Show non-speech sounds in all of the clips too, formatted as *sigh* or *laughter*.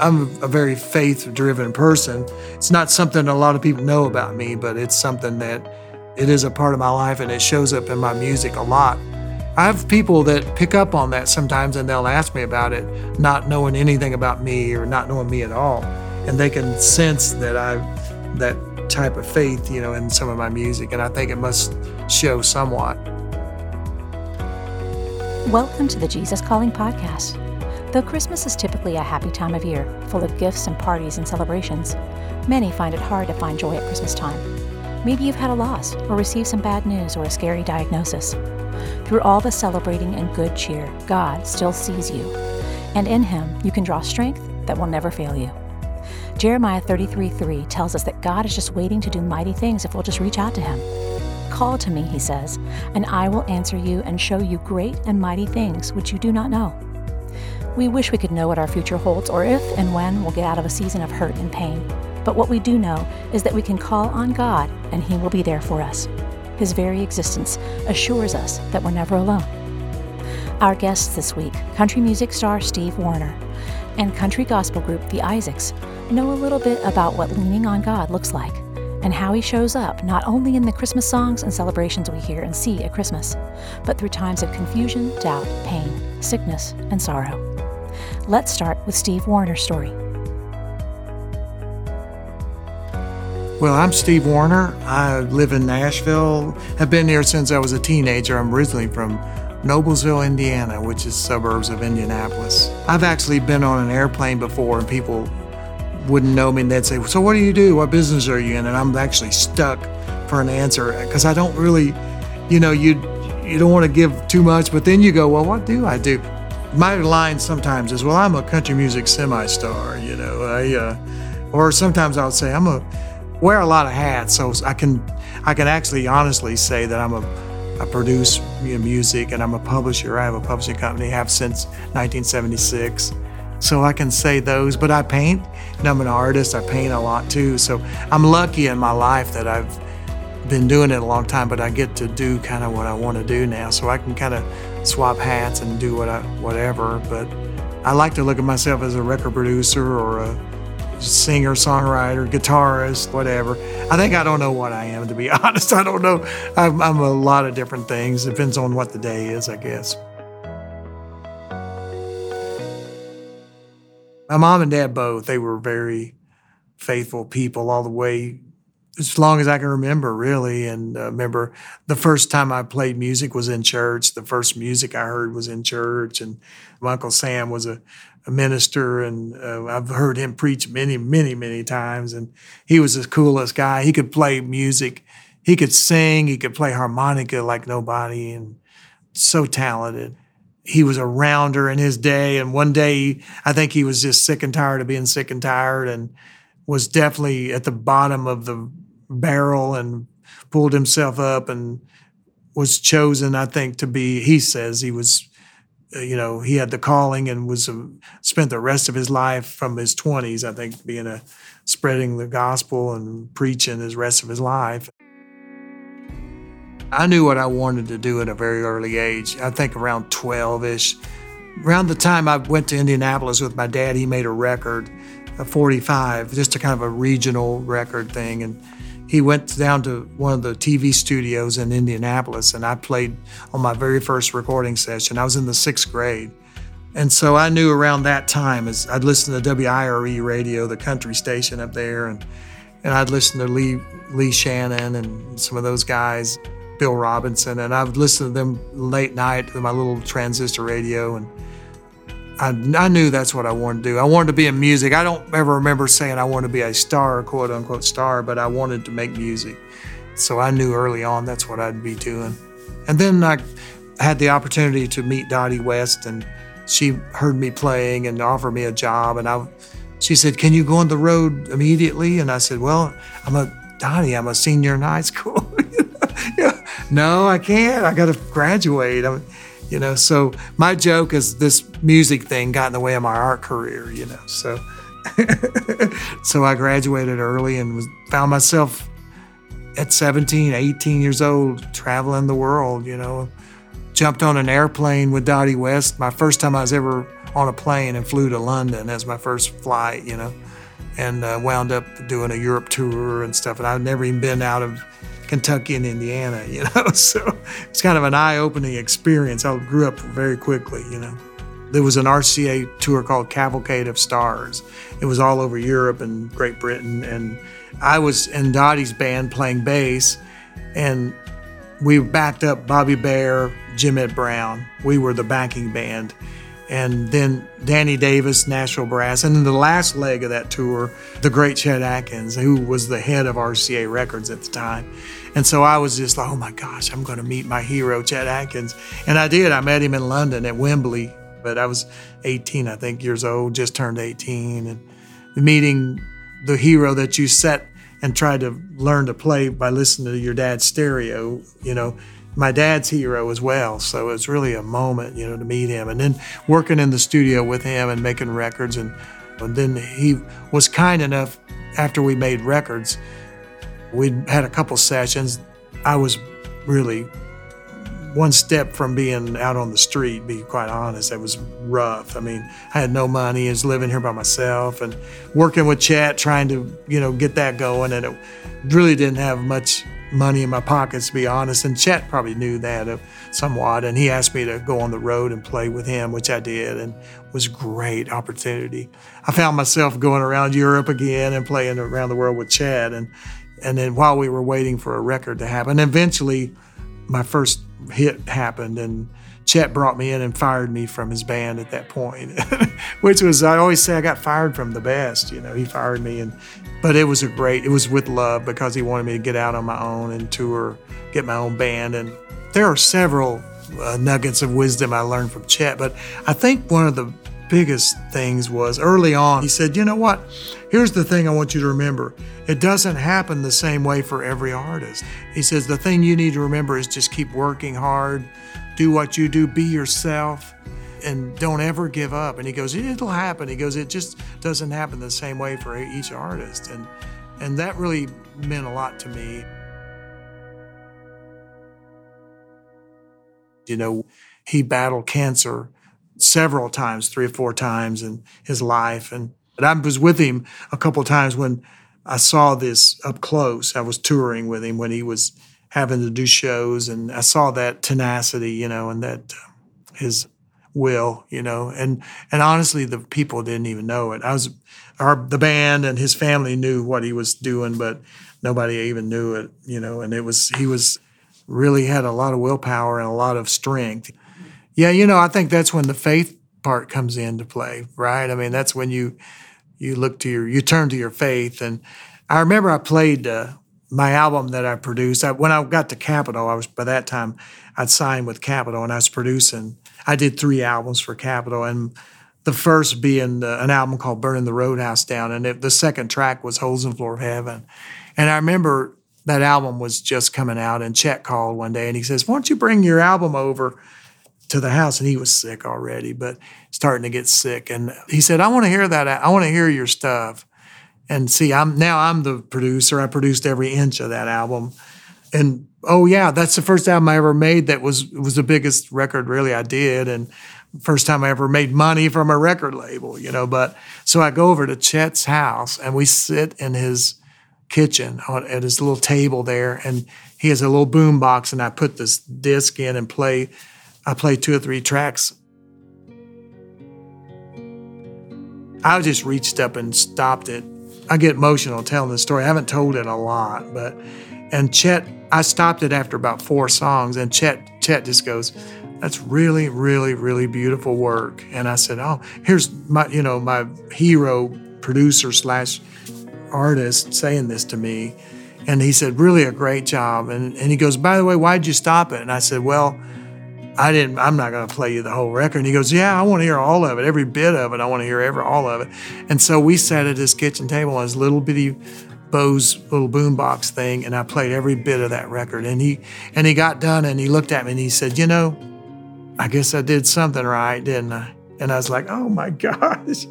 I'm a very faith driven person. It's not something a lot of people know about me, but it's something that it is a part of my life and it shows up in my music a lot. I have people that pick up on that sometimes and they'll ask me about it, not knowing anything about me or not knowing me at all. And they can sense that I that type of faith, you know, in some of my music, and I think it must show somewhat. Welcome to the Jesus Calling Podcast. Though Christmas is typically a happy time of year, full of gifts and parties and celebrations, many find it hard to find joy at Christmas time. Maybe you've had a loss, or received some bad news, or a scary diagnosis. Through all the celebrating and good cheer, God still sees you, and in Him you can draw strength that will never fail you. Jeremiah 33 3 tells us that God is just waiting to do mighty things if we'll just reach out to Him. Call to me, He says, and I will answer you and show you great and mighty things which you do not know. We wish we could know what our future holds or if and when we'll get out of a season of hurt and pain. But what we do know is that we can call on God and He will be there for us. His very existence assures us that we're never alone. Our guests this week, country music star Steve Wariner and country gospel group The Isaacs, know a little bit about what leaning on God looks like and how He shows up not only in the Christmas songs and celebrations we hear and see at Christmas, but through times of confusion, doubt, pain, sickness, and sorrow. Let's start with Steve Wariner's story. Well, I'm Steve Wariner. I live in Nashville. Have been here since I was a teenager. I'm originally from Noblesville, Indiana, which is suburbs of Indianapolis. I've actually been on an airplane before and people wouldn't know me and they'd say, So what do you do? What business are you in? And I'm actually stuck for an answer because I don't really, you know, you you don't want to give too much, but then you go, Well, what do I do? My line sometimes is, "Well, I'm a country music semi-star," you know. I, uh, or sometimes I'll say, "I'm a wear a lot of hats," so I can I can actually honestly say that I'm a I produce music and I'm a publisher. I have a publishing company, have since 1976. So I can say those, but I paint and I'm an artist. I paint a lot too. So I'm lucky in my life that I've been doing it a long time, but I get to do kind of what I want to do now. So I can kind of swap hats and do what I, whatever. But I like to look at myself as a record producer or a singer, songwriter, guitarist, whatever. I think I don't know what I am, to be *laughs* honest. I don't know. I'm, I'm a lot of different things. Depends on what the day is, I guess. My mom and dad both, they were very faithful people all the way as long as I can remember, really. And uh, remember the first time I played music was in church. The first music I heard was in church. And my Uncle Sam was a, a minister, and uh, I've heard him preach many, many, many times. And he was the coolest guy. He could play music, he could sing, he could play harmonica like nobody, and so talented. He was a rounder in his day, and one day I think he was just sick and tired of being sick and tired, and was definitely at the bottom of the barrel and pulled himself up and was chosen, I think, to be, he says he was, uh, you know, he had the calling and was uh, spent the rest of his life from his 20s, I think, being a spreading the gospel and preaching his rest of his life. I knew what I wanted to do at a very early age. I think around 12 ish. Around the time I went to Indianapolis with my dad, he made a record, a 45, just a kind of a regional record thing. And he went down to one of the TV studios in Indianapolis, and I played on my very first recording session. I was in the sixth grade. And so I knew around that time, as I'd listen to WIRE radio, the country station up there, and, and I'd listen to Lee, Lee Shannon and some of those guys, Bill Robinson, and I would listen to them late night to my little transistor radio. And I, I knew that's what I wanted to do. I wanted to be in music. I don't ever remember saying I wanted to be a star, quote unquote star, but I wanted to make music. So I knew early on that's what I'd be doing. And then I had the opportunity to meet Dottie West, and she heard me playing and offered me a job. And I, she said, "Can you go on the road immediately?" And I said, "Well, I'm a Dottie. I'm a senior in high *laughs* school. *laughs* No, I can't. I got to graduate." I'm, you know? So my joke is this music thing got in the way of my art career you know? So *laughs* so i graduated early and was found myself at 17 18 years old traveling the world you know? Jumped on an airplane with dottie west my first time i was ever on a plane and flew to London as my first flight, you know, and uh, wound up doing a Europe tour and stuff. And I've never even been out of Kentucky and Indiana, you know, *laughs* so it's kind of an eye opening experience. I grew up very quickly, you know. There was an RCA tour called Cavalcade of Stars. It was all over Europe and Great Britain. And I was in Dottie's band playing bass, and we backed up Bobby Bare, Jim Brown. We were the backing band. And then Danny Davis, Nashville Brass. And then the last leg of that tour, the great Chet Atkins, who was the head of RCA Records at the time. And so I was just like, oh my gosh, I'm going to meet my hero, Chet Atkins. And I did. I met him in London at Wembley but I was 18, I think, years old, just turned 18, and meeting the hero that you set and tried to learn to play by listening to your dad's stereo, you know, my dad's hero as well. So it's really a moment, you know, to meet him. And then working in the studio with him and making records. And, and then he was kind enough, after we made records, we had a couple sessions. I was really one step from being out on the street, be quite honest. It was rough. I mean, I had no money. I was living here by myself and working with Chet, trying to, you know, get that going. And it really didn't have much money in my pockets, to be honest. And Chet probably knew that somewhat. And he asked me to go on the road and play with him, which I did, and was great opportunity. I found myself going around Europe again and playing around the world with Chet. And, and then while we were waiting for a record to happen, eventually my first hit happened and Chet brought me in and fired me from his band at that point, *laughs* which was I always say I got fired from the best. You know, he fired me, and but it was a great. It was with love because he wanted me to get out on my own and tour, get my own band, and there are several uh, nuggets of wisdom I learned from Chet. But I think one of the biggest things was early on. He said, "You know what? Here's the thing I want you to remember. It doesn't happen the same way for every artist. He says, the thing you need to remember is just keep working hard, do what you do, be yourself, and don't ever give up. And he goes, it'll happen. He goes, it just doesn't happen the same way for each artist. And, and that really meant a lot to me. You know, he battled cancer several times, three or four times in his life. And but I was with him a couple times when I saw this up close. I was touring with him when he was having to do shows, and I saw that tenacity, you know, and that uh, his will, you know, and and honestly, the people didn't even know it. I was, our the band and his family knew what he was doing, but nobody even knew it, you know. And it was he was really had a lot of willpower and a lot of strength. Yeah, you know, I think that's when the faith part comes into play, right? I mean, that's when you you look to your you turn to your faith and i remember i played uh, my album that i produced I, when i got to capitol i was by that time i'd signed with capitol and i was producing i did three albums for capitol and the first being uh, an album called burning the roadhouse down and it, the second track was holes in the floor of heaven and i remember that album was just coming out and chet called one day and he says why don't you bring your album over to the house and he was sick already, but starting to get sick. And he said, I want to hear that. I want to hear your stuff. And see, I'm now I'm the producer. I produced every inch of that album. And oh yeah, that's the first album I ever made that was was the biggest record really I did. And first time I ever made money from a record label, you know. But so I go over to Chet's house and we sit in his kitchen on, at his little table there, and he has a little boom box, and I put this disc in and play I play two or three tracks. I just reached up and stopped it. I get emotional telling the story. I haven't told it a lot, but and Chet, I stopped it after about four songs, and Chet, Chet just goes, "That's really, really, really beautiful work." And I said, "Oh, here's my, you know, my hero producer slash artist saying this to me," and he said, "Really a great job." And and he goes, "By the way, why'd you stop it?" And I said, "Well." I didn't. I'm not going to play you the whole record. And he goes, Yeah, I want to hear all of it, every bit of it. I want to hear every all of it. And so we sat at his kitchen table on his little bitty Bose little boombox thing, and I played every bit of that record. And he and he got done, and he looked at me and he said, You know, I guess I did something right, didn't I? And I was like, Oh my *laughs* gosh,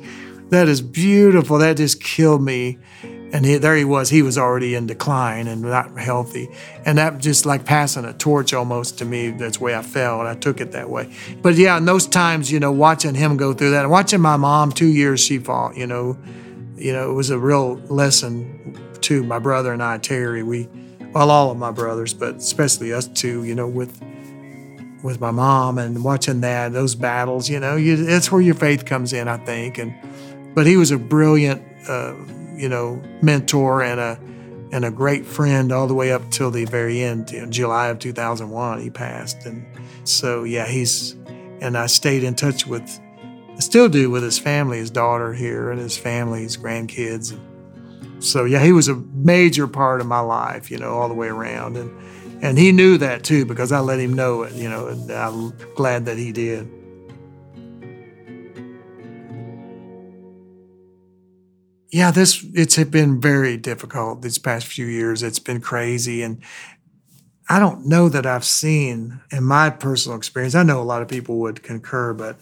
that is beautiful. That just killed me. And he, there he was. He was already in decline and not healthy, and that just like passing a torch almost to me. That's the way I felt. I took it that way. But yeah, in those times, you know, watching him go through that, and watching my mom, two years she fought. You know, you know, it was a real lesson to my brother and I, Terry. We, well, all of my brothers, but especially us two. You know, with with my mom and watching that those battles. You know, you, it's where your faith comes in, I think. And but he was a brilliant. Uh, you know, mentor and a and a great friend all the way up till the very end. In July of 2001, he passed, and so yeah, he's and I stayed in touch with, I still do with his family, his daughter here, and his family, his grandkids. So yeah, he was a major part of my life, you know, all the way around, and and he knew that too because I let him know it, you know, and I'm glad that he did. Yeah, this it's been very difficult these past few years. It's been crazy, and I don't know that I've seen in my personal experience. I know a lot of people would concur, but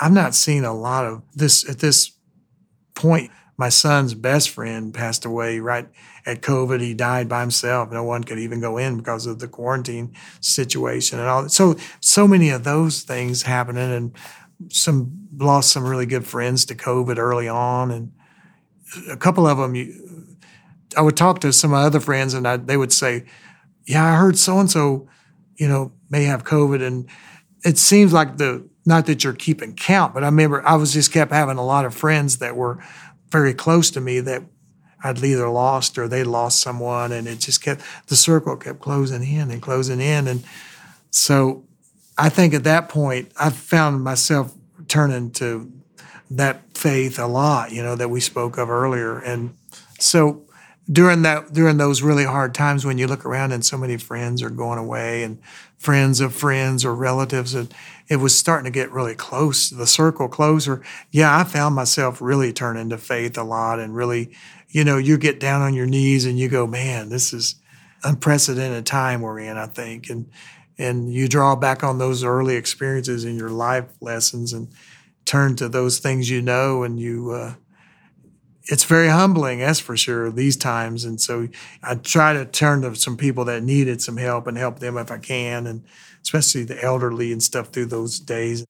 I've not seen a lot of this at this point. My son's best friend passed away right at COVID. He died by himself. No one could even go in because of the quarantine situation and all. So so many of those things happening, and some lost some really good friends to COVID early on, and a couple of them, you, I would talk to some of my other friends, and I, they would say, "Yeah, I heard so and so, you know, may have COVID." And it seems like the not that you're keeping count, but I remember I was just kept having a lot of friends that were very close to me that I'd either lost or they lost someone, and it just kept the circle kept closing in and closing in, and so I think at that point I found myself turning to that faith a lot, you know, that we spoke of earlier. And so during that during those really hard times when you look around and so many friends are going away and friends of friends or relatives and it was starting to get really close the circle closer yeah i found myself really turning to faith a lot and really you know you get down on your knees and you go man this is unprecedented time we're in i think and and you draw back on those early experiences in your life lessons and turn to those things you know and you uh, it's very humbling that's for sure these times. And so i try to turn to some people that needed some help and help them if i can and especially the elderly and stuff through those days.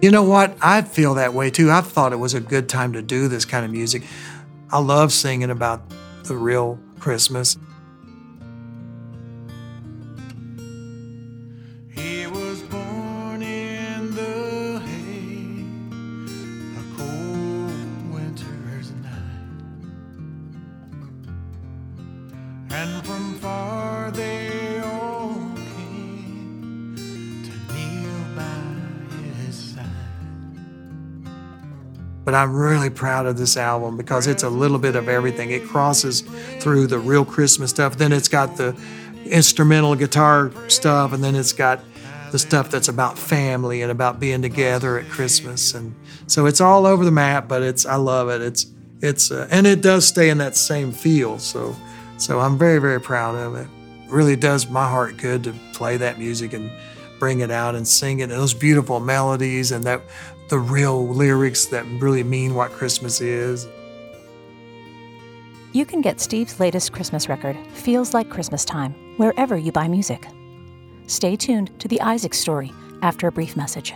You know what? I feel that way too. I thought it was a good time to do this kind of music. I love singing about the real christmas But I'm really proud of this album because it's a little bit of everything. It crosses through the real Christmas stuff. Then it's got the instrumental guitar stuff, and then it's got the stuff that's about family and about being together at Christmas. And so it's all over the map, but it's I love it. It's it's uh, and it does stay in that same feel. So so I'm very very proud of it. it. Really does my heart good to play that music and bring it out and sing it. And those beautiful melodies and that the real lyrics that really mean what Christmas is. You can get Steve's latest Christmas record, Feels Like Christmas Time, wherever you buy music. Stay tuned to the Isaac story after a brief message.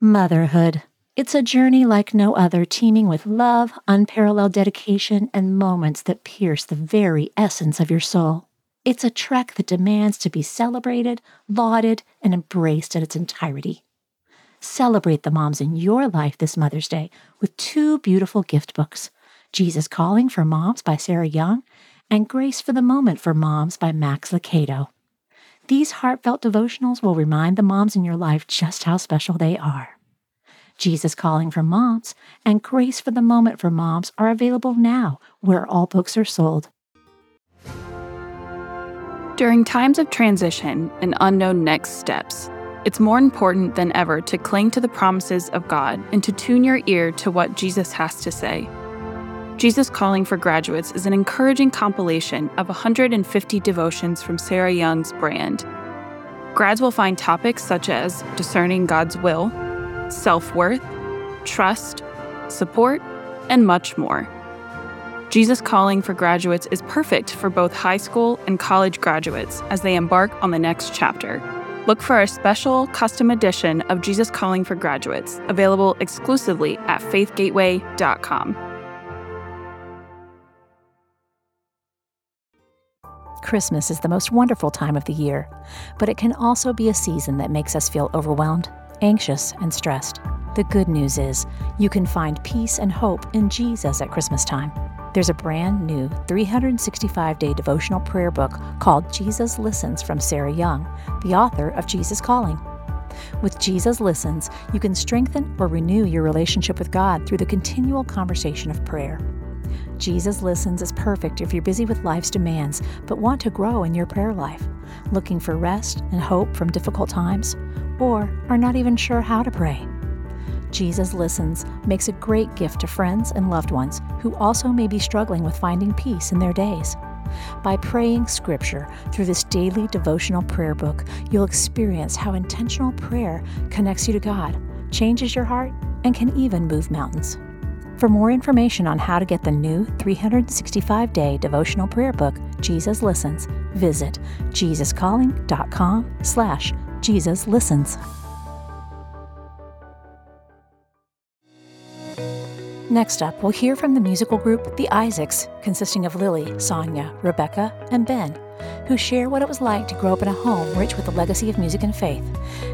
Motherhood. It's a journey like no other, teeming with love, unparalleled dedication, and moments that pierce the very essence of your soul. It's a trek that demands to be celebrated, lauded, and embraced in its entirety. Celebrate the moms in your life this Mother's Day with two beautiful gift books Jesus Calling for Moms by Sarah Young and Grace for the Moment for Moms by Max Lucado. These heartfelt devotionals will remind the moms in your life just how special they are. Jesus Calling for Moms and Grace for the Moment for Moms are available now where all books are sold. During times of transition and unknown next steps, it's more important than ever to cling to the promises of God and to tune your ear to what Jesus has to say. Jesus Calling for Graduates is an encouraging compilation of 150 devotions from Sarah Young's brand. Grads will find topics such as discerning God's will, self worth, trust, support, and much more. Jesus Calling for Graduates is perfect for both high school and college graduates as they embark on the next chapter. Look for our special custom edition of Jesus Calling for Graduates, available exclusively at faithgateway.com. Christmas is the most wonderful time of the year, but it can also be a season that makes us feel overwhelmed, anxious, and stressed. The good news is you can find peace and hope in Jesus at Christmas time. There's a brand new 365 day devotional prayer book called Jesus Listens from Sarah Young, the author of Jesus Calling. With Jesus Listens, you can strengthen or renew your relationship with God through the continual conversation of prayer. Jesus Listens is perfect if you're busy with life's demands but want to grow in your prayer life, looking for rest and hope from difficult times, or are not even sure how to pray. Jesus Listens makes a great gift to friends and loved ones who also may be struggling with finding peace in their days. By praying Scripture through this daily devotional prayer book, you'll experience how intentional prayer connects you to God, changes your heart, and can even move mountains. For more information on how to get the new 365 day devotional prayer book, Jesus Listens, visit jesuscalling.com slash Jesus Listens. Next up, we'll hear from the musical group The Isaacs, consisting of Lily, Sonya, Rebecca, and Ben, who share what it was like to grow up in a home rich with the legacy of music and faith,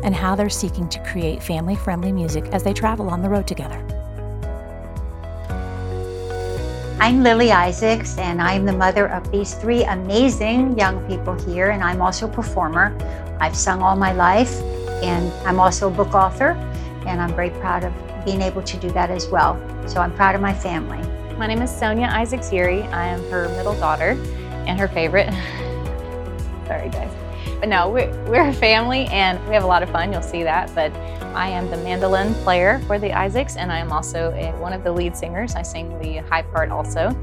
and how they're seeking to create family friendly music as they travel on the road together. I'm Lily Isaacs, and I'm the mother of these three amazing young people here, and I'm also a performer. I've sung all my life, and I'm also a book author, and I'm very proud of being able to do that as well. So I'm proud of my family. My name is Sonya Isaacs Yeary. I am her middle daughter and her favorite. *laughs* Sorry, guys. But no, we're, we're a family and we have a lot of fun. You'll see that. But I am the mandolin player for the Isaacs, and I am also a, one of the lead singers. I sing the high part also.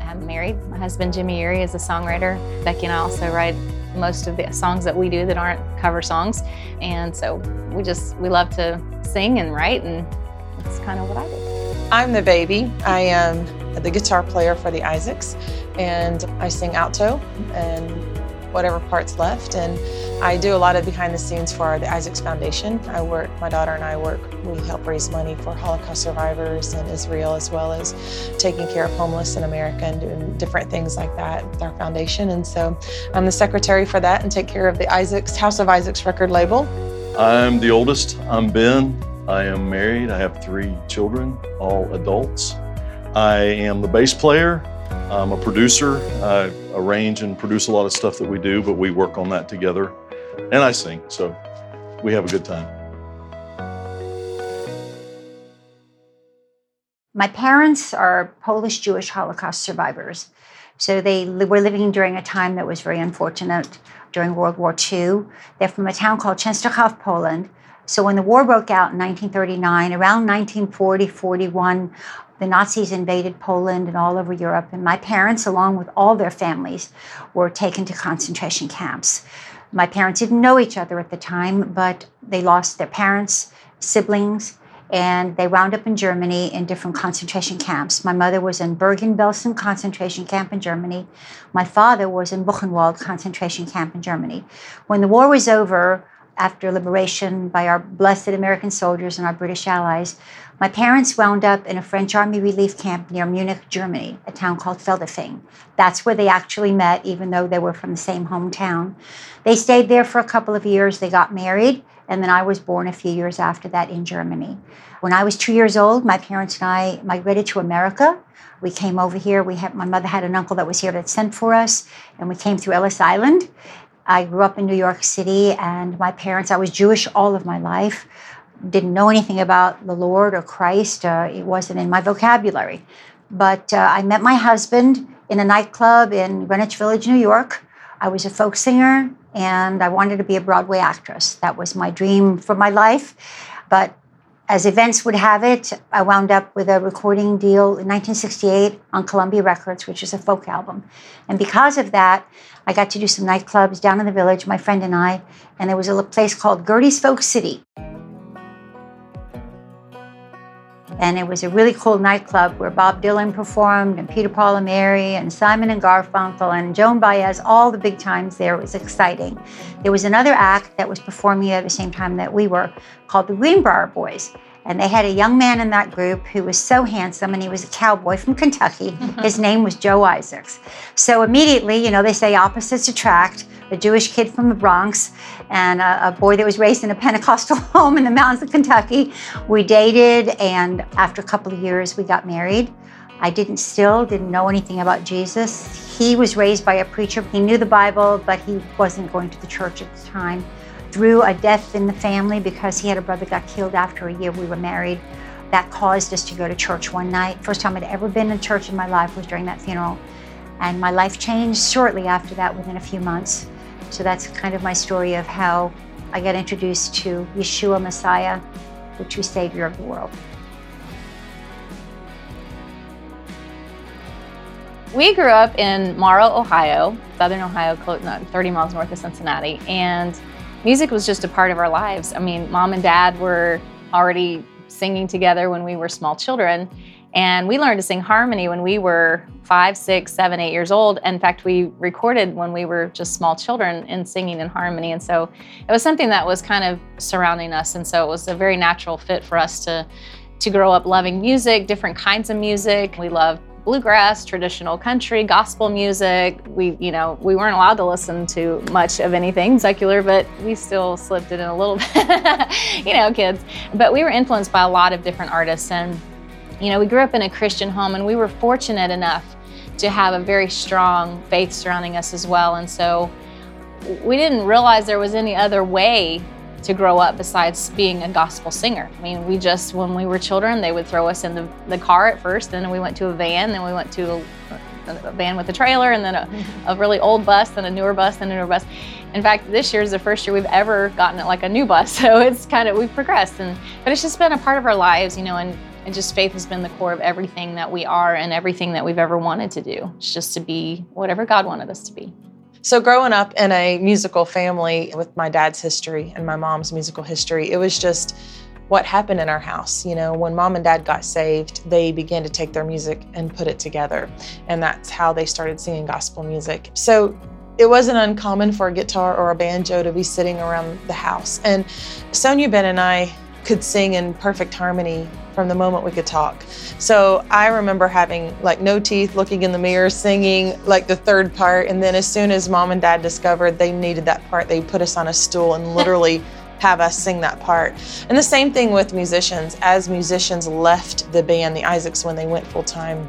I'm married. My husband, Jimmy Yeary, is a songwriter. Becky and I also write most of the songs that we do that aren't cover songs. And so we just, we love to sing and write, and that's kind of what I do. I'm the baby. I am the guitar player for the Isaacs, and I sing alto and whatever parts left. And I do a lot of behind the scenes for the Isaacs Foundation. I work, my daughter and I work, we help raise money for Holocaust survivors in Israel, as well as taking care of homeless in America and doing different things like that with our foundation. And so I'm the secretary for that and take care of the Isaacs, House of Isaacs record label. I'm the oldest. I'm Ben. I am married. I have three children, all adults. I am the bass player. I'm a producer. I arrange and produce a lot of stuff that we do, but we work on that together. And I sing, so we have a good time. My parents are Polish Jewish Holocaust survivors. So they were living during a time that was very unfortunate during World War II. They're from a town called Częstochow, Poland. So when the war broke out in 1939, around 1940, 41, the Nazis invaded Poland and all over Europe. And my parents, along with all their families, were taken to concentration camps. My parents didn't know each other at the time, but they lost their parents, siblings, and they wound up in Germany in different concentration camps. My mother was in Bergen-Belsen concentration camp in Germany. My father was in Buchenwald concentration camp in Germany. When the war was over, after liberation by our blessed American soldiers and our British allies, my parents wound up in a French army relief camp near Munich, Germany, a town called Feldafing. That's where they actually met, even though they were from the same hometown. They stayed there for a couple of years. They got married, and then I was born a few years after that in Germany. When I was two years old, my parents and I migrated to America. We came over here. We had my mother had an uncle that was here that sent for us, and we came through Ellis Island. I grew up in New York City, and my parents, I was Jewish all of my life, didn't know anything about the Lord or Christ. Uh, it wasn't in my vocabulary. But uh, I met my husband in a nightclub in Greenwich Village, New York. I was a folk singer, and I wanted to be a Broadway actress. That was my dream for my life. But as events would have it, I wound up with a recording deal in 1968 on Columbia Records, which is a folk album. And because of that, I got to do some nightclubs down in the village, my friend and I, and there was a place called Gerde's Folk City. And it was a really cool nightclub where Bob Dylan performed and Peter Paul and Mary and Simon and Garfunkel and Joan Baez, all the big times there. It was exciting. There was another act that was performing at the same time that we were called the Greenbriar Boys. And they had a young man in that group who was so handsome, and he was a cowboy from Kentucky. *laughs* His name was Joe Isaacs. So immediately, you know, they say opposites attract a Jewish kid from the Bronx and a, a, boy that was raised in a Pentecostal *laughs* home in the mountains of Kentucky. We dated, and after a couple of years, we got married. I didn't still didn't know anything about Jesus. He was raised by a preacher. He knew the Bible, but he wasn't going to the church at the time. Through a death in the family, because he had a brother got killed after a year we were married, that caused us to go to church one night. First time I'd ever been in church in my life was during that funeral. And my life changed shortly after that, within a few months. So that's kind of my story of how I got introduced to Yeshua Messiah, the true Savior of the world. We grew up in Morrow, Ohio, southern Ohio, 30 miles north of Cincinnati, and music was just a part of our lives. I mean, mom and dad were already singing together when we were small children, and we learned to sing harmony when we were five, six, seven, eight years old. In fact, we recorded when we were just small children in singing in harmony. And so it was something that was kind of surrounding us. And so it was a very natural fit for us to, to grow up loving music, different kinds of music. We loved bluegrass, traditional country, gospel music. We, you know, we weren't allowed to listen to much of anything secular, but we still slipped it in a little *laughs* bit, you know, kids. But we were influenced by a lot of different artists and you know, we grew up in a Christian home and we were fortunate enough to have a very strong faith surrounding us as well. And so we didn't realize there was any other way to grow up besides being a gospel singer. I mean, we just, when we were children, they would throw us in the, the car at first, then we went to a van, then we went to a, a van with a trailer, and then a, a, really old bus, then a newer bus, then a newer bus. In fact, this year is the first year we've ever gotten it like a new bus, *laughs* so it's kind of, we've progressed. And, but it's just been a part of our lives, you know, and and just faith has been the core of everything that we are and everything that we've ever wanted to do. It's just to be whatever God wanted us to be. So, growing up in a musical family with my dad's history and my mom's musical history, it was just what happened in our house. You know, when mom and dad got saved, they began to take their music and put it together. And that's how they started singing gospel music. So, it wasn't uncommon for a guitar or a banjo to be sitting around the house. And Sonya Ben and I could sing in perfect harmony from the moment we could talk. So I remember having like no teeth, looking in the mirror, singing like the third part. And then as soon as mom and dad discovered they needed that part, they put us on a stool and literally *laughs* have us sing that part. And the same thing with musicians. As musicians left the band, the Isaacs, when they went full time,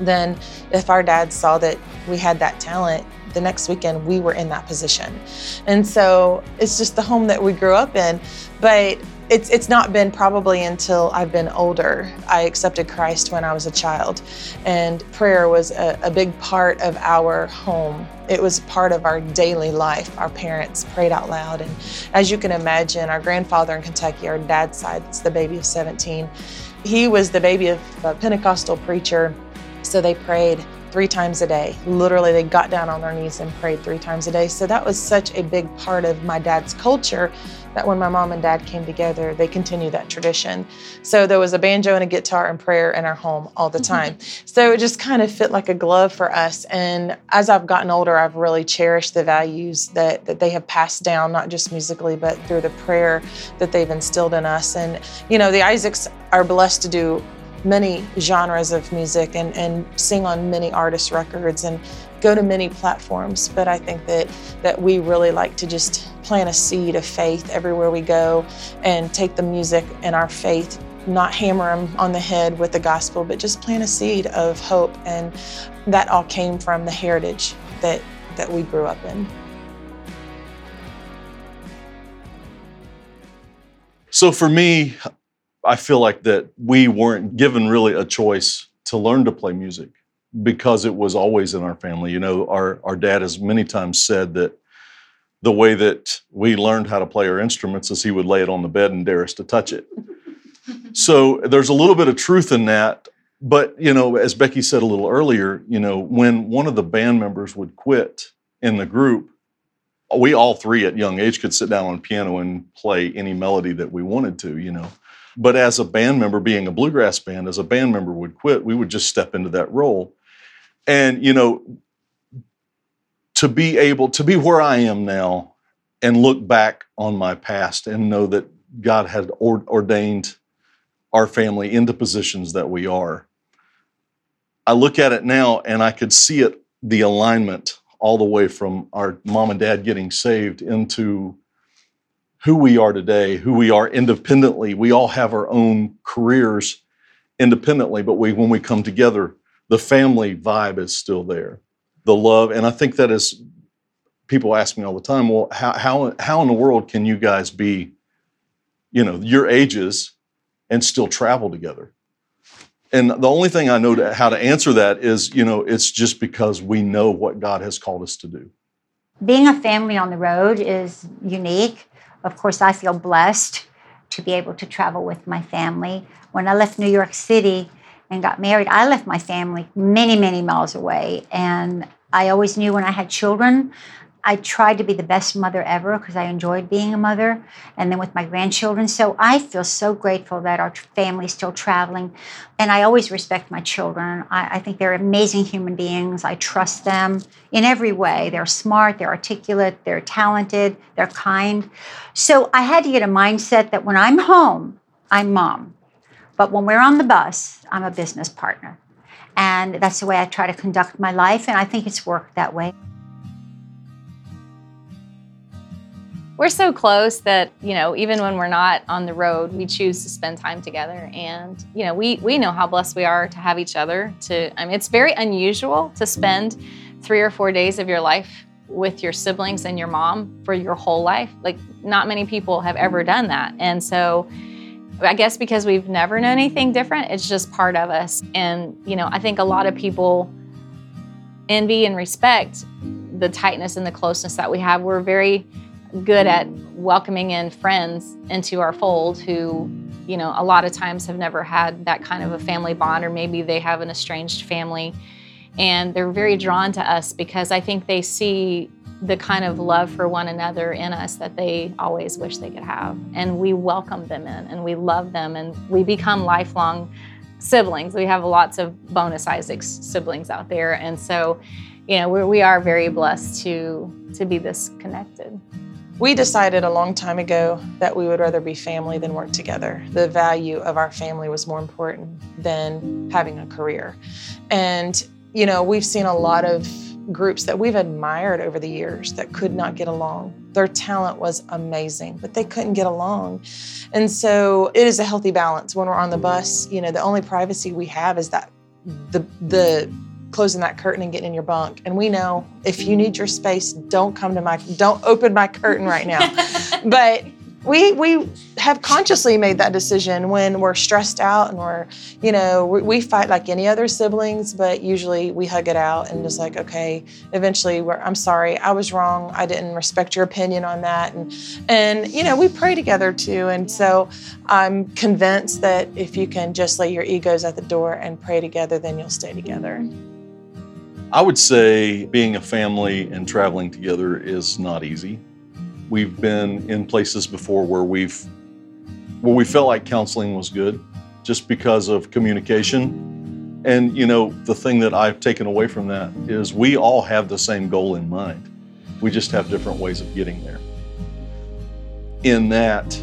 then if our dad saw that we had that talent, the next weekend we were in that position. And so it's just the home that we grew up in. But it's, it's not been probably until I've been older. I accepted Christ when I was a child, and prayer was a, a big part of our home. It was part of our daily life. Our parents prayed out loud, and as you can imagine, our grandfather in Kentucky, our dad's side, it's the baby of 17, he was the baby of a Pentecostal preacher, so they prayed three times a day. Literally, they got down on their knees and prayed three times a day. So that was such a big part of my dad's culture that when my mom and dad came together, they continued that tradition. So there was a banjo and a guitar and prayer in our home all the mm-hmm. time. so it just kind of fit like a glove for us. And as I've gotten older, I've really cherished the values that, that they have passed down, not just musically, but through the prayer that they've instilled in us. And, you know, the Isaacs are blessed to do many genres of music and, and sing on many artist records and go to many platforms. But I think that that we really like to just plant a seed of faith everywhere we go and take the music and our faith not hammer them on the head with the gospel, but just plant a seed of hope. And that all came from the heritage that, that we grew up in. So for me, I feel like that we weren't given really a choice to learn to play music because it was always in our family. You know, our, our dad has many times said that the way that we learned how to play our instruments is he would lay it on the bed and dare us to touch it. *laughs* so there's a little bit of truth in that. But, you know, as Becky said a little earlier, you know, when one of the band members would quit in the group, we all three at young age could sit down on piano and play any melody that we wanted to, you know. But as a band member, being a bluegrass band, as a band member would quit, we would just step into that role. And, you know, to be able to be where I am now and look back on my past and know that God had ordained our family into positions that we are. I look at it now and I could see it, the alignment all the way from our mom and dad getting saved into who we are today, who we are independently. We all have our own careers independently, but we when we come together, the family vibe is still there. The love, and I think that is people ask me all the time, well, how how how in the world can you guys be, you know, your ages and still travel together? And the only thing I know to, how to answer that is, you know, it's just because we know what God has called us to do. Being a family on the road is unique of course, I feel blessed to be able to travel with my family. When I left New York City and got married, I left my family many, many miles away. And I always knew when I had children, I tried to be the best mother ever because I enjoyed being a mother, and then with my grandchildren. So I feel so grateful that our family is still traveling. And I always respect my children. I, I, think they're amazing human beings. I trust them in every way. They're smart, they're articulate, they're talented, they're kind. So I had to get a mindset that when I'm home, I'm mom. But when we're on the bus, I'm a business partner. And that's the way I try to conduct my life. And I think it's worked that way. We're so close that you know even when we're not on the road we choose to spend time together. And you know we we know how blessed we are to have each other to i mean it's very unusual to spend three or four days of your life with your siblings and your mom for your whole life. Like not many people have ever done that. And so i guess because we've never known anything different it's just part of us. And you know i think a lot of people envy and respect the tightness and the closeness that we have. We're very good at welcoming in friends into our fold who, you know, a lot of times have never had that kind of a family bond, or maybe they have an estranged family. And they're very drawn to us because I think they see the kind of love for one another in us that they always wish they could have. And we welcome them in and we love them and we become lifelong siblings. We have lots of bonus Isaacs siblings out there. And so, you know, we're, we are very blessed to, to be this connected. We decided a long time ago that we would rather be family than work together. The value of our family was more important than having a career. And, you know, we've seen a lot of groups that we've admired over the years that could not get along. Their talent was amazing, but they couldn't get along. And so it is a healthy balance when we're on the bus. You know, the only privacy we have is that the the closing that curtain and getting in your bunk. And we know if you need your space, don't come to my, don't open my curtain right now. *laughs* but we we have consciously made that decision when we're stressed out and we're you know we, we, fight like any other siblings but usually we hug it out and just like okay eventually we're i'm sorry i was wrong. I didn't respect your opinion on that. And and you know we pray together too. And so i'm convinced that if you can just lay your egos at the door and pray together then you'll stay together mm-hmm. I would say being a family and traveling together is not easy. We've been in places before where we've where we felt like counseling was good just because of communication. And you know, the thing that I've taken away from that is we all have the same goal in mind. We just have different ways of getting there. In that,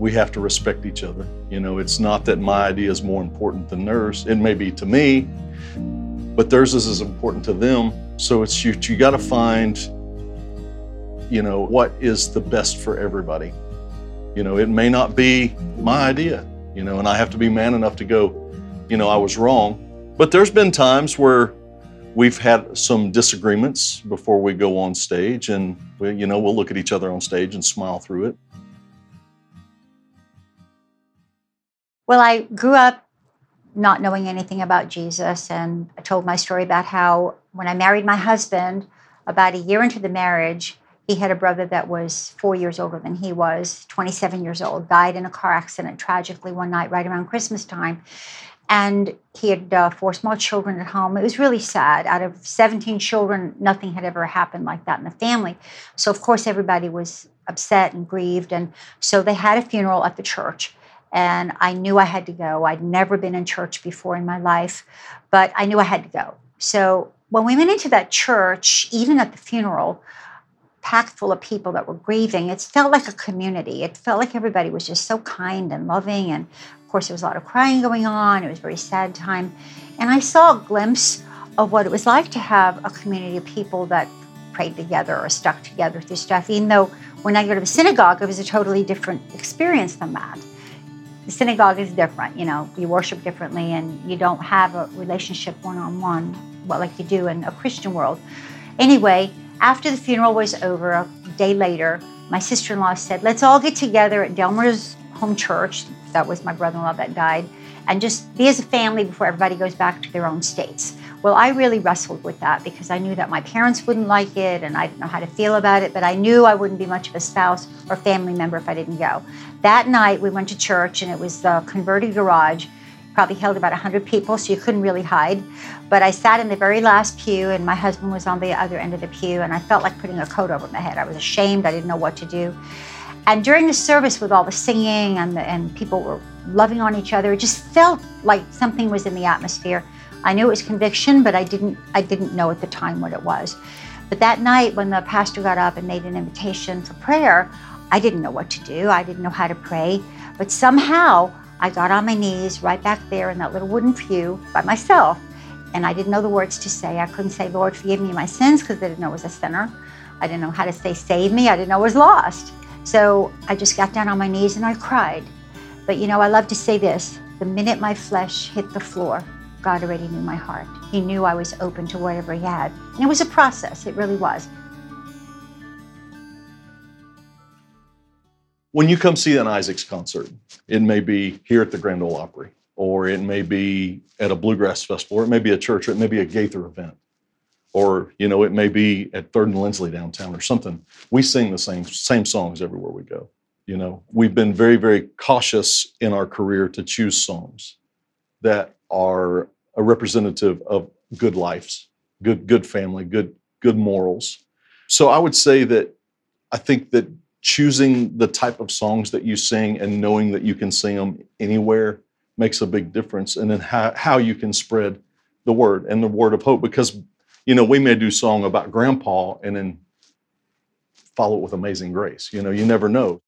we have to respect each other. You know, it's not that my idea is more important than theirs. It may be to me, but theirs is as important to them. So it's you, you got to find, you know, what is the best for everybody. You know, it may not be my idea, you know, and I have to be man enough to go, you know, I was wrong. But there's been times where we've had some disagreements before we go on stage, and we, you know, we'll look at each other on stage and smile through it. Well, I grew up not knowing anything about Jesus. And I told my story about how when I married my husband, about a year into the marriage, he had a brother that was four years older than he was, 27 years old, died in a car accident tragically one night right around Christmas time. And he had uh, four small children at home. It was really sad. Out of 17 children, nothing had ever happened like that in the family. So, of course, everybody was upset and grieved. And so they had a funeral at the church. And I knew I had to go. I'd never been in church before in my life, but I knew I had to go. So when we went into that church, even at the funeral, packed full of people that were grieving, it felt like a community. It felt like everybody was just so kind and loving. And of course, there was a lot of crying going on. It was a very sad time. And I saw a glimpse of what it was like to have a community of people that prayed together or stuck together through stuff. Even though when I go to the synagogue, it was a totally different experience than that. The synagogue is different, you know, you worship differently and you don't have a relationship one on one like you do in a Christian world. Anyway, after the funeral was over, a day later, my sister in law said, Let's all get together at Delmer's home church. That was my brother in law that died, and just be as a family before everybody goes back to their own states. Well, I really wrestled with that because I knew that my parents wouldn't like it and I didn't know how to feel about it, but I knew I wouldn't be much of a spouse or family member if I didn't go. That night, we went to church and it was the converted garage probably held about 100 people, so you couldn't really hide. But I sat in the very last pew, and my husband was on the other end of the pew, and I felt like putting a coat over my head. I was ashamed, I didn't know what to do. And during the service, with all the singing and, the, and people were loving on each other, it just felt like something was in the atmosphere. I knew it was conviction, but I didn't, I didn't know at the time what it was. But that night, when the pastor got up and made an invitation for prayer, I didn't know what to do. I didn't know how to pray. But somehow, I got on my knees right back there in that little wooden pew by myself, and I didn't know the words to say. I couldn't say, Lord, forgive me my sins, because I didn't know I was a sinner. I didn't know how to say, save me. I didn't know I was lost. So I just got down on my knees and I cried. But you know, I love to say this the minute my flesh hit the floor, God already knew my heart. He knew I was open to whatever He had. And it was a process, it really was. When you come see an Isaacs concert, it may be here at the Grand Ole Opry, or it may be at a bluegrass festival, or it may be a church, or it may be a Gaither event, or you know, it may be at Third and Lindsley downtown or something. We sing the same same songs everywhere we go. You know, we've been very, very cautious in our career to choose songs that are a representative of good lives, good, good family, good, good morals. So I would say that I think that choosing the type of songs that you sing and knowing that you can sing them anywhere makes a big difference and then how, how you can spread the word and the word of hope because you know we may do song about grandpa and then follow it with amazing grace you know you never know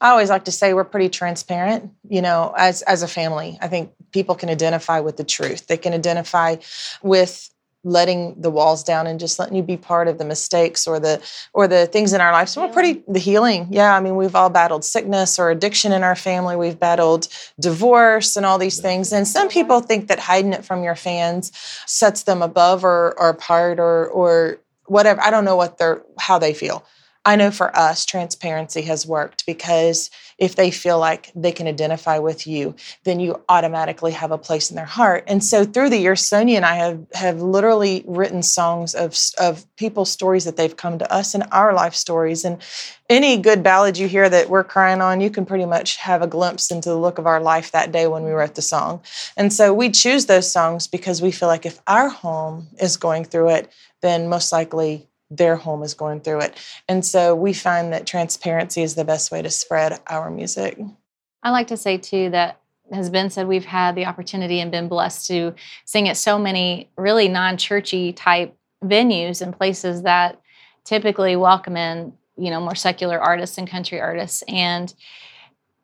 I always like to say we're pretty transparent, you know, as as a family. I think people can identify with the truth. They can identify with letting the walls down and just letting you be part of the mistakes or the or the things in our life. So we're pretty the healing. Yeah, I mean we've all battled sickness or addiction in our family. We've battled divorce and all these things. And some people think that hiding it from your fans sets them above or, or apart or or whatever. I don't know what they're how they feel. I know for us, transparency has worked because if they feel like they can identify with you, then you automatically have a place in their heart. And so through the years, Sonya and I have, have literally written songs of, of people's stories that they've come to us and our life stories. And any good ballad you hear that we're crying on, you can pretty much have a glimpse into the look of our life that day when we wrote the song. And so we choose those songs because we feel like if our home is going through it, then most likely their home is going through it. And so we find that transparency is the best way to spread our music. I like to say too that has been said we've had the opportunity and been blessed to sing at so many really non-churchy type venues and places that typically welcome in you know more secular artists and country artists and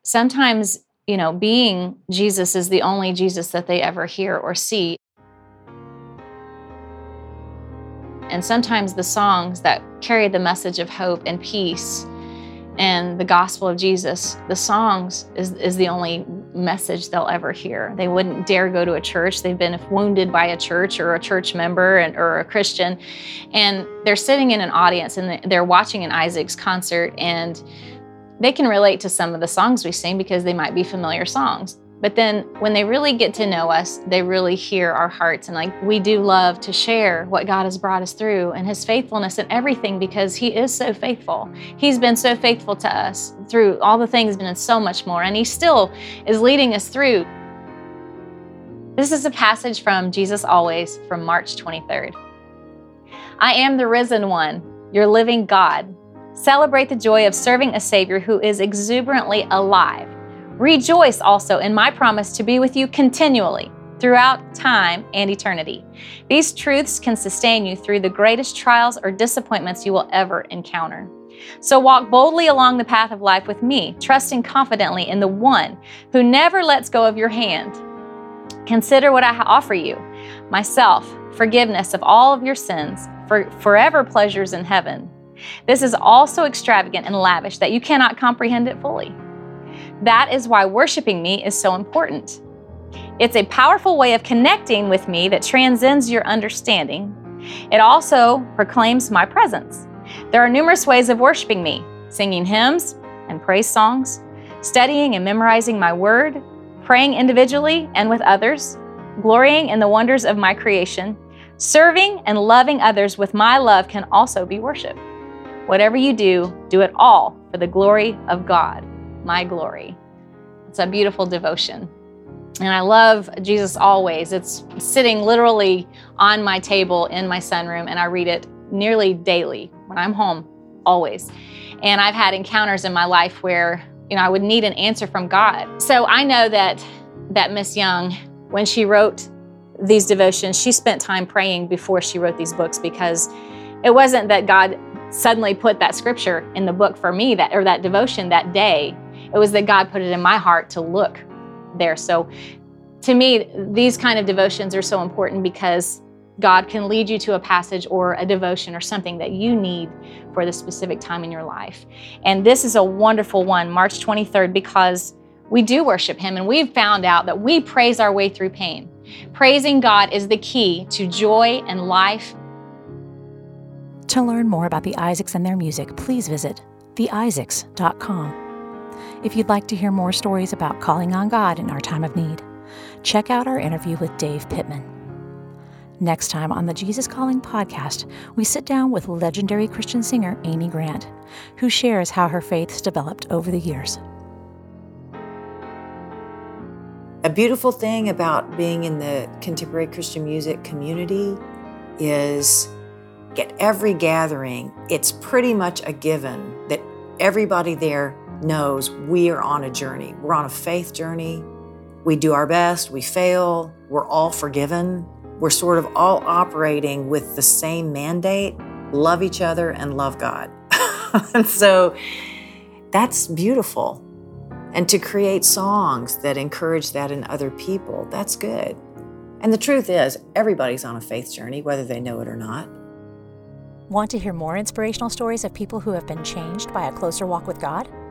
sometimes you know being jesus is the only jesus that they ever hear or see And sometimes the songs that carry the message of hope and peace and the gospel of Jesus, the songs is, is the only message they'll ever hear. They wouldn't dare go to a church. They've been wounded by a church or a church member and, or a Christian. And they're sitting in an audience and they're watching an Isaacs concert and they can relate to some of the songs we sing because they might be familiar songs. But then when they really get to know us, they really hear our hearts. And like we do love to share what God has brought us through and his faithfulness and everything because he is so faithful. He's been so faithful to us through all the things and so much more. And he still is leading us through. This is a passage from Jesus Always from March 23rd. I am the risen one, your living God. Celebrate the joy of serving a Savior who is exuberantly alive. Rejoice also in my promise to be with you continually throughout time and eternity. These truths can sustain you through the greatest trials or disappointments you will ever encounter. So walk boldly along the path of life with me, trusting confidently in the one who never lets go of your hand. Consider what I offer you myself, forgiveness of all of your sins, for forever pleasures in heaven. This is all so extravagant and lavish that you cannot comprehend it fully. That is why worshiping me is so important. It's a powerful way of connecting with me that transcends your understanding. It also proclaims my presence. There are numerous ways of worshiping me singing hymns and praise songs, studying and memorizing my word, praying individually and with others, glorying in the wonders of my creation, serving and loving others with my love can also be worship. Whatever you do, do it all for the glory of God, my glory. It's a beautiful devotion. And I love Jesus always. It's sitting literally on my table in my sunroom, and I read it nearly daily when I'm home, always. And I've had encounters in my life where, you know, I would need an answer from God. So I know that that Miss Young, when she wrote these devotions, she spent time praying before she wrote these books because it wasn't that God suddenly put that scripture in the book for me that or that devotion that day. It was that God put it in my heart to look there. So to me, these kind of devotions are so important because God can lead you to a passage or a devotion or something that you need for the specific time in your life. And this is a wonderful one, March 23rd, because we do worship Him and we've found out that we praise our way through pain. Praising God is the key to joy and life. To learn more about the Isaacs and their music, please visit theisaacs.com. If you'd like to hear more stories about calling on God in our time of need, check out our interview with Dave Pittman. Next time on the Jesus Calling podcast, we sit down with legendary Christian singer Amy Grant, who shares how her faith's developed over the years. A beautiful thing about being in the contemporary Christian music community is at every gathering, it's pretty much a given that everybody there knows we are on a journey. We're on a faith journey. We do our best, we fail, we're all forgiven. We're sort of all operating with the same mandate love each other and love God. *laughs* and so that's beautiful. And to create songs that encourage that in other people, that's good. And the truth is, everybody's on a faith journey, whether they know it or not. Want to hear more inspirational stories of people who have been changed by a closer walk with God?